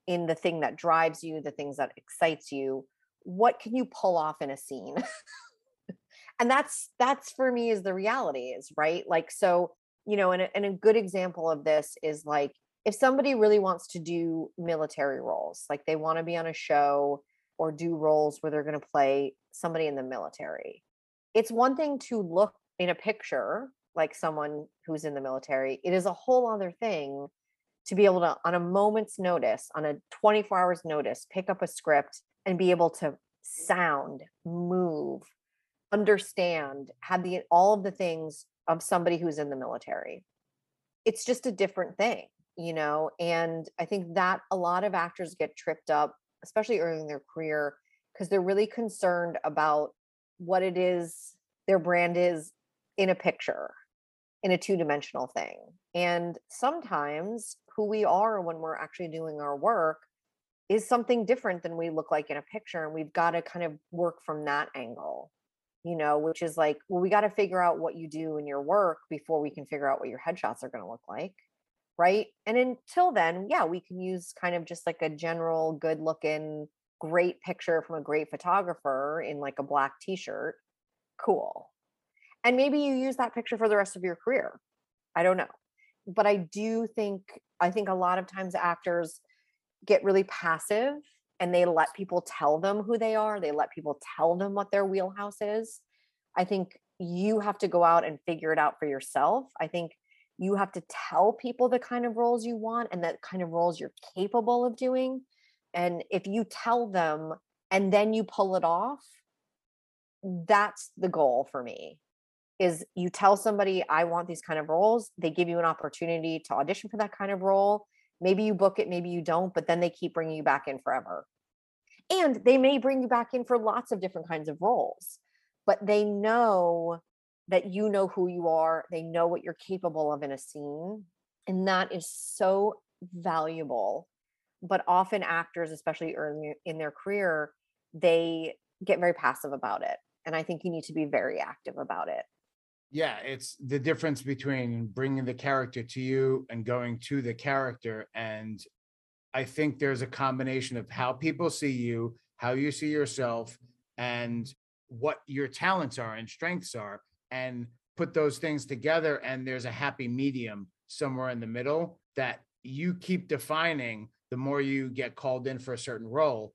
in the thing that drives you, the things that excites you? What can you pull off in a scene? [laughs] and that's that's for me is the reality is right like so you know and a, and a good example of this is like if somebody really wants to do military roles like they want to be on a show or do roles where they're going to play somebody in the military it's one thing to look in a picture like someone who's in the military it is a whole other thing to be able to on a moment's notice on a 24 hours notice pick up a script and be able to sound move understand, have the all of the things of somebody who's in the military. It's just a different thing, you know, and I think that a lot of actors get tripped up, especially early in their career, because they're really concerned about what it is their brand is in a picture, in a two-dimensional thing. And sometimes who we are when we're actually doing our work is something different than we look like in a picture and we've got to kind of work from that angle you know, which is like, well, we got to figure out what you do in your work before we can figure out what your headshots are going to look like. Right. And until then, yeah, we can use kind of just like a general good looking, great picture from a great photographer in like a black t shirt. Cool. And maybe you use that picture for the rest of your career. I don't know. But I do think, I think a lot of times actors get really passive and they let people tell them who they are. They let people tell them what their wheelhouse is. I think you have to go out and figure it out for yourself. I think you have to tell people the kind of roles you want and that kind of roles you're capable of doing. And if you tell them and then you pull it off, that's the goal for me. Is you tell somebody I want these kind of roles, they give you an opportunity to audition for that kind of role Maybe you book it, maybe you don't, but then they keep bringing you back in forever. And they may bring you back in for lots of different kinds of roles, but they know that you know who you are, they know what you're capable of in a scene. And that is so valuable. But often actors, especially early in their career, they get very passive about it. And I think you need to be very active about it. Yeah, it's the difference between bringing the character to you and going to the character. And I think there's a combination of how people see you, how you see yourself, and what your talents are and strengths are, and put those things together. And there's a happy medium somewhere in the middle that you keep defining the more you get called in for a certain role.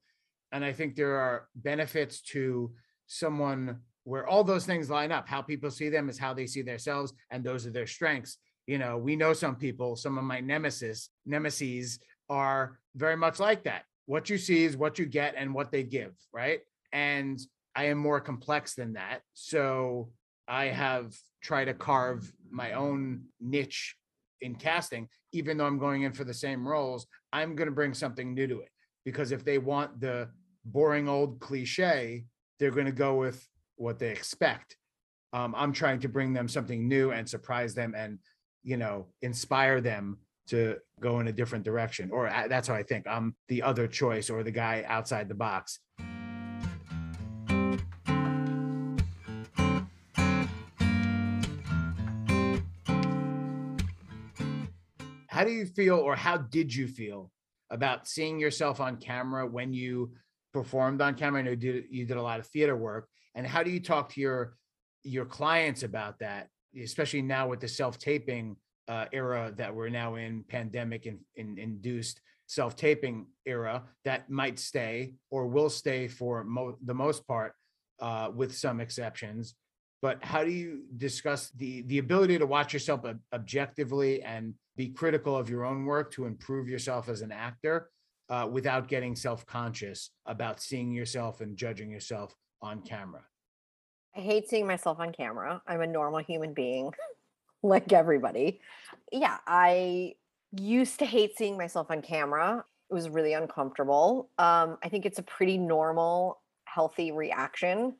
And I think there are benefits to someone where all those things line up. How people see them is how they see themselves, and those are their strengths. You know, we know some people, some of my nemesis, nemesis are very much like that. What you see is what you get and what they give, right? And I am more complex than that. So I have tried to carve my own niche in casting, even though I'm going in for the same roles, I'm going to bring something new to it. Because if they want the boring old cliche, they're going to go with what they expect. Um, I'm trying to bring them something new and surprise them and, you know, inspire them to go in a different direction. Or uh, that's how I think. I'm the other choice or the guy outside the box. How do you feel, or how did you feel about seeing yourself on camera when you performed on camera? I know you did, you did a lot of theater work, and how do you talk to your your clients about that, especially now with the self taping uh, era that we're now in, pandemic and in, induced self taping era that might stay or will stay for mo- the most part, uh, with some exceptions. But how do you discuss the the ability to watch yourself ob- objectively and be critical of your own work to improve yourself as an actor uh, without getting self-conscious about seeing yourself and judging yourself on camera I hate seeing myself on camera. I'm a normal human being, [laughs] like everybody. Yeah, I used to hate seeing myself on camera. It was really uncomfortable. Um, I think it's a pretty normal, healthy reaction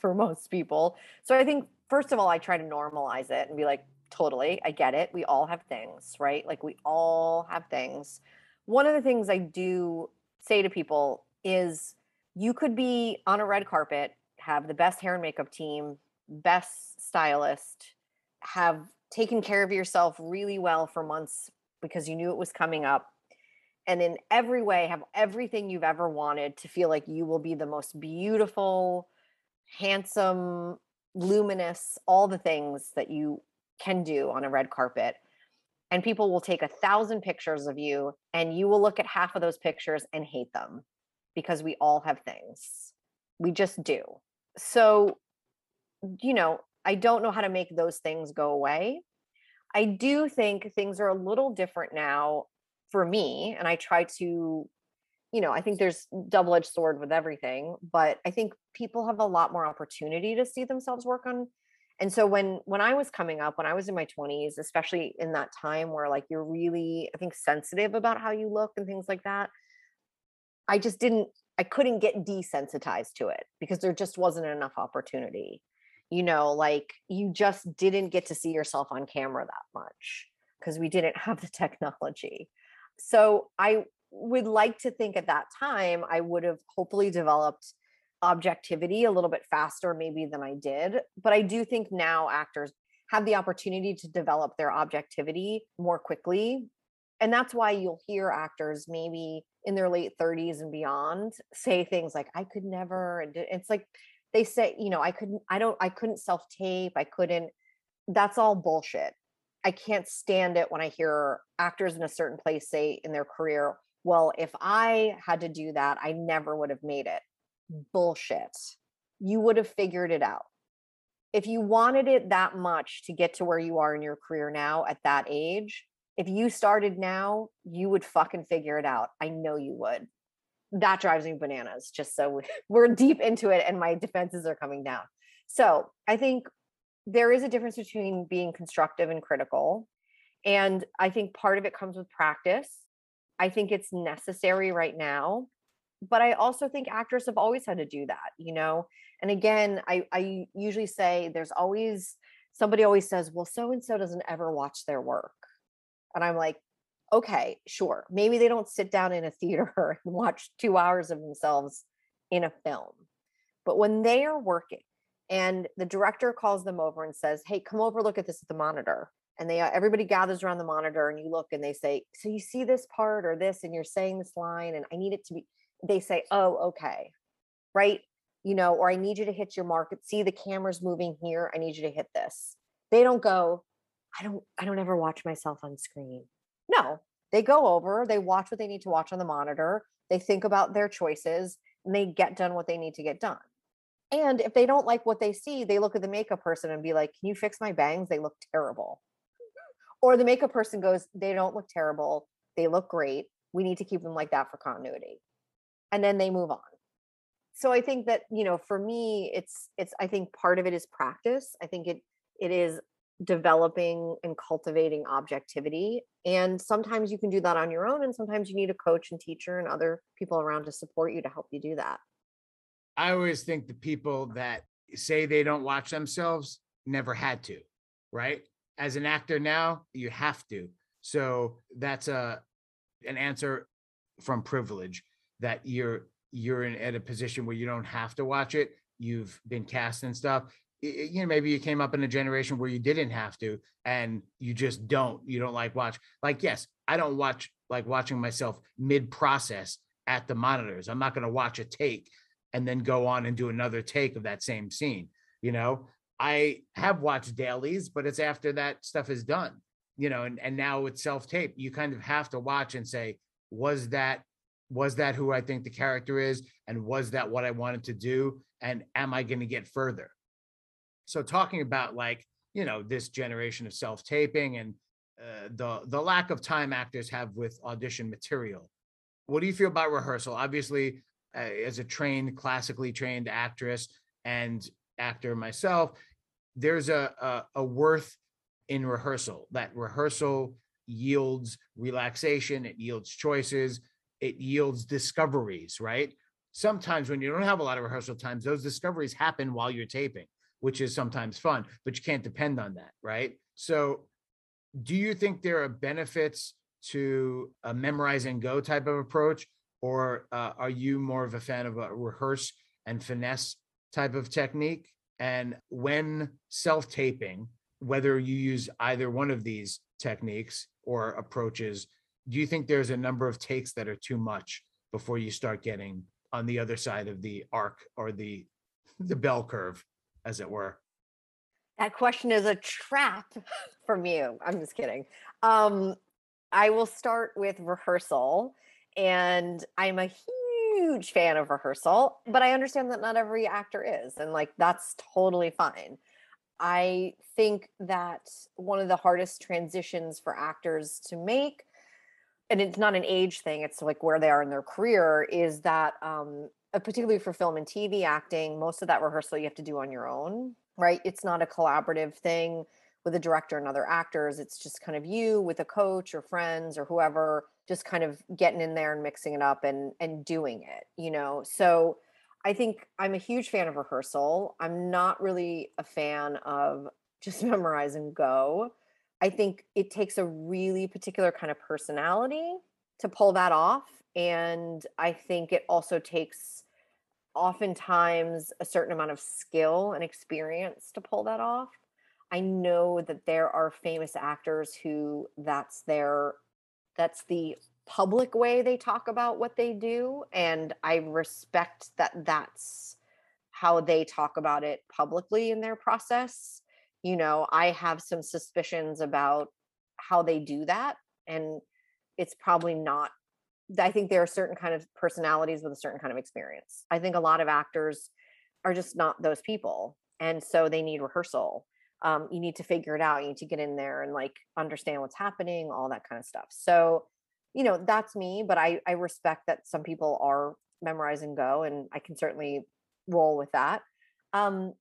for [laughs] most people. So I think, first of all, I try to normalize it and be like, totally, I get it. We all have things, right? Like, we all have things. One of the things I do say to people is you could be on a red carpet have the best hair and makeup team, best stylist, have taken care of yourself really well for months because you knew it was coming up. And in every way, have everything you've ever wanted to feel like you will be the most beautiful, handsome, luminous, all the things that you can do on a red carpet. And people will take a thousand pictures of you, and you will look at half of those pictures and hate them because we all have things. We just do. So you know i don't know how to make those things go away. I do think things are a little different now for me and i try to you know i think there's double-edged sword with everything but i think people have a lot more opportunity to see themselves work on. And so when when i was coming up when i was in my 20s especially in that time where like you're really i think sensitive about how you look and things like that i just didn't I couldn't get desensitized to it because there just wasn't enough opportunity. You know, like you just didn't get to see yourself on camera that much because we didn't [laughs] have the technology. So I would like to think at that time I would have hopefully developed objectivity a little bit faster maybe than I did, but I do think now actors have the opportunity to develop their objectivity more quickly and that's why you'll hear actors maybe in their late 30s and beyond say things like i could never and it's like they say you know i couldn't i don't i couldn't self tape i couldn't that's all bullshit. I can't stand it when i hear actors in a certain place say in their career well if i had to do that i never would have made it. Bullshit. You would have figured it out. If you wanted it that much to get to where you are in your career now at that age if you started now, you would fucking figure it out. I know you would. That drives me bananas, just so [laughs] we're deep into it and my defenses are coming down. So I think there is a difference between being constructive and critical. And I think part of it comes with practice. I think it's necessary right now. But I also think actors have always had to do that, you know? And again, I, I usually say there's always somebody always says, well, so and so doesn't ever watch their work and I'm like, okay, sure. Maybe they don't sit down in a theater [laughs] and watch two hours of themselves in a film. But when they are working, and the director calls them over and says hey come over look at this at the monitor and they uh, everybody gathers around the monitor and you look and they say so you see this part or this and you're saying this line and i need it to be they say oh okay right you know or i need you to hit your market see the camera's moving here i need you to hit this they don't go i don't i don't ever watch myself on screen. No they go over they watch what they need to watch on the monitor they think about their choices and they get done what they need to get done. And if they don't like what they see they look at the makeup person and be like can you fix my bangs? They look terrible. Or the makeup person goes they don't look terrible. They look great. We need to keep them like that for continuity. And then they move on. So i think that you know for me it's it's i think part of it is practice. I think it it is developing and cultivating objectivity and sometimes you can do that on your own and sometimes you need a coach and teacher and other people around to support you to help you do that I always think the people that say they don't watch themselves never had to, right? As an actor now, you have to. So that's a an answer from privilege that you're you're in at a position where you don't have to watch it. You've been cast and stuff. You know, maybe you came up in a generation where you didn't have to, and you just don't. You don't like watch. Like, yes, I don't watch like watching myself mid process at the monitors. I'm not going to watch a take and then go on and do another take of that same scene. You know, I have watched dailies, but it's after that stuff is done, you know, and, and now it's self-tape. You kind of have to watch and say, was that was that who I think the character is? And was that what I wanted to do? And am I going to get further? So talking about like, you know, this generation of self-taping and uh, the the lack of time actors have with audition material. What do you feel about rehearsal? Obviously, uh, as a trained, classically trained actress and actor myself, there's a, a a worth in rehearsal. That rehearsal yields relaxation, it yields choices, it yields discoveries, right? Sometimes when you don't have a lot of rehearsal times, those discoveries happen while you're taping, which is sometimes fun, but you can't depend on that, right? So, do you think there are benefits to a memorize and go type of approach, or uh, are you more of a fan of a rehearse and finesse type of technique? And when self taping, whether you use either one of these techniques or approaches, do you think there's a number of takes that are too much before you start getting on the other side of the arc or the the bell curve, as it were? that question is a trap [laughs] from you i'm just kidding. Um i will start with rehearsal and i'm a huge fan of rehearsal but i understand that not every actor is and like that's totally fine. I think that one of the hardest transitions for actors to make and it's not an age thing it's like where they are in their career is that um uh, particularly for film and tv acting most of that rehearsal you have to do on your own right? It's not a collaborative thing with a director and other actors it's just kind of you with a coach or friends or whoever just kind of getting in there and mixing it up and and doing it you know? So i think i'm a huge fan of rehearsal i'm not really a fan of just [laughs] memorize and go i think it takes a really particular kind of personality to pull that off and i think it also takes oftentimes a certain amount of skill and experience to pull that off. I know that there are famous actors who that's their that's the public way they talk about what they do and I respect that that's how they talk about it publicly in their process. You know, I have some suspicions about how they do that and it's probably not I think there are certain kind of personalities with a certain kind of experience. I think a lot of actors are just not those people, and so they need rehearsal. Um, you need to figure it out. You need to get in there and like understand what's happening, all that kind of stuff. So, you know, that's me. But I I respect that some people are memorize and go, and I can certainly roll with that. Um,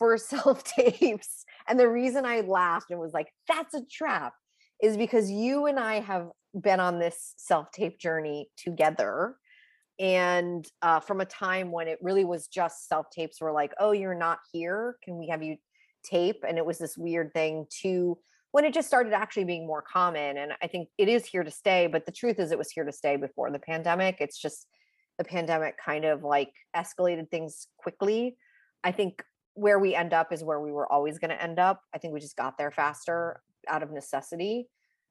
for [laughs] self tapes, and the reason I laughed and was like, "That's a trap," is because you and I have been on this self tape journey together. And uh, from a time when it really was just self tapes were like, oh, you're not here. Can we have you tape? And it was this weird thing to when it just started actually being more common. And I think it is here to stay. But the truth is, it was here to stay before the pandemic. It's just the pandemic kind of like escalated things quickly. I think where we end up is where we were always going to end up. I think we just got there faster out of necessity.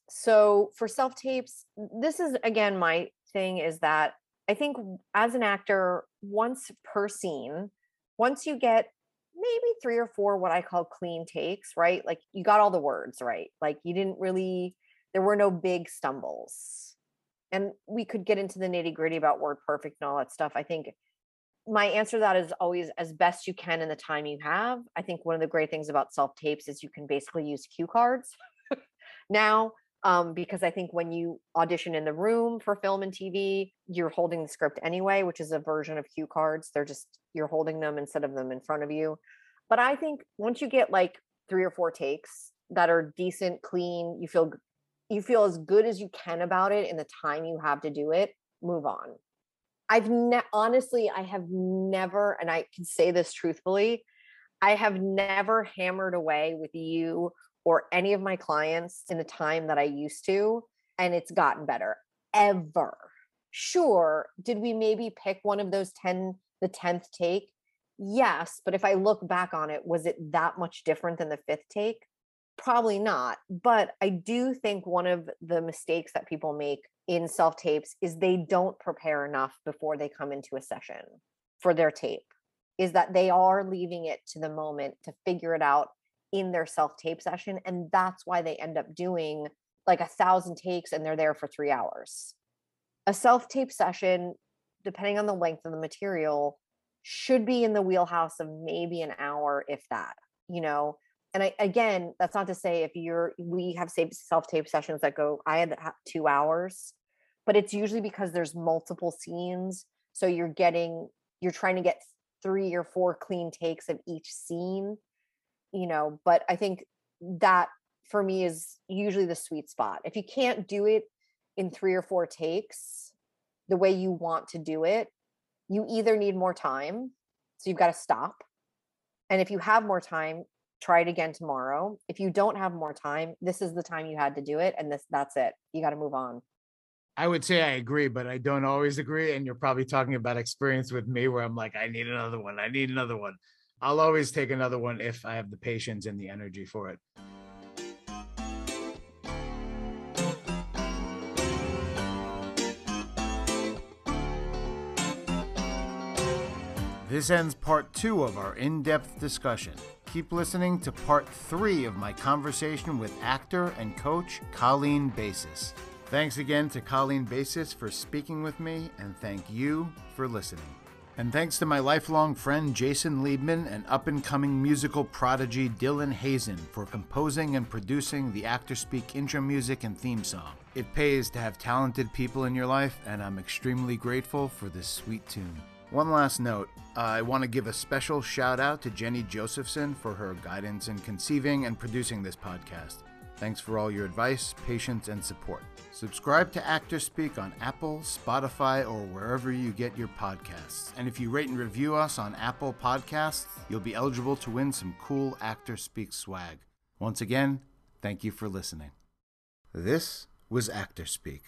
So for self tapes, this is again my thing is that I think as an actor, once per scene, once you get maybe three or four what I call clean takes, right? Like you got all the words right. Like you didn't really, there were no big stumbles. And we could get into the nitty gritty about word perfect and all that stuff. I think my answer to that is always as best you can in the time you have. I think one of the great things about self tapes is you can basically use cue cards [laughs] now um, because I think when you audition in the room for film and TV, you're holding the script anyway, which is a version of cue cards. They're just you're holding them instead of them in front of you. But I think once you get like three or four takes that are decent, clean, you feel you feel as good as you can about it in the time you have to do it, move on. I've ne- honestly, I have never, and I can say this truthfully, I have never hammered away with you or any of my clients in the time that I used to, and it's gotten better ever. Sure, did we maybe pick one of those 10, the 10th take? Yes, but if I look back on it, was it that much different than the fifth take? Probably not. But I do think one of the mistakes that people make in self tapes is they don't prepare enough before they come into a session for their tape, is that they are leaving it to the moment to figure it out in their self tape session. And that's why they end up doing like a thousand takes and they're there for three hours. A self tape session, depending on the length of the material, should be in the wheelhouse of maybe an hour, if that, you know. And I, again, that's not to say if you're, we have self tape sessions that go, I had two hours, but it's usually because there's multiple scenes. So you're getting, you're trying to get three or four clean takes of each scene you know but i think that for me is usually the sweet spot. If you can't do it in three or four takes the way you want to do it you either need more time so you've got to stop and if you have more time try it again tomorrow. If you don't have more time this is the time you had to do it and this that's it. You got to move on I would say I agree, but I don't always agree. And you're probably talking about experience with me where I'm like, I need another one. I need another one. I'll always take another one if I have the patience and the energy for it. This ends part two of our in depth discussion. Keep listening to part three of my conversation with actor and coach Colleen Basis. Thanks again to Colleen Basis for speaking with me, and thank you for listening. And thanks to my lifelong friend Jason Liebman and up and coming musical prodigy Dylan Hazen for composing and producing the Actor Speak intro music and theme song. It pays to have talented people in your life, and I'm extremely grateful for this sweet tune. One last note I want to give a special shout out to Jenny Josephson for her guidance in conceiving and producing this podcast. Thanks for all your advice, patience, and support. Subscribe to Actor Speak on Apple, Spotify, or wherever you get your podcasts. And if you rate and review us on Apple Podcasts, you'll be eligible to win some cool Actor Speak swag. Once again, thank you for listening. This was Actor Speak.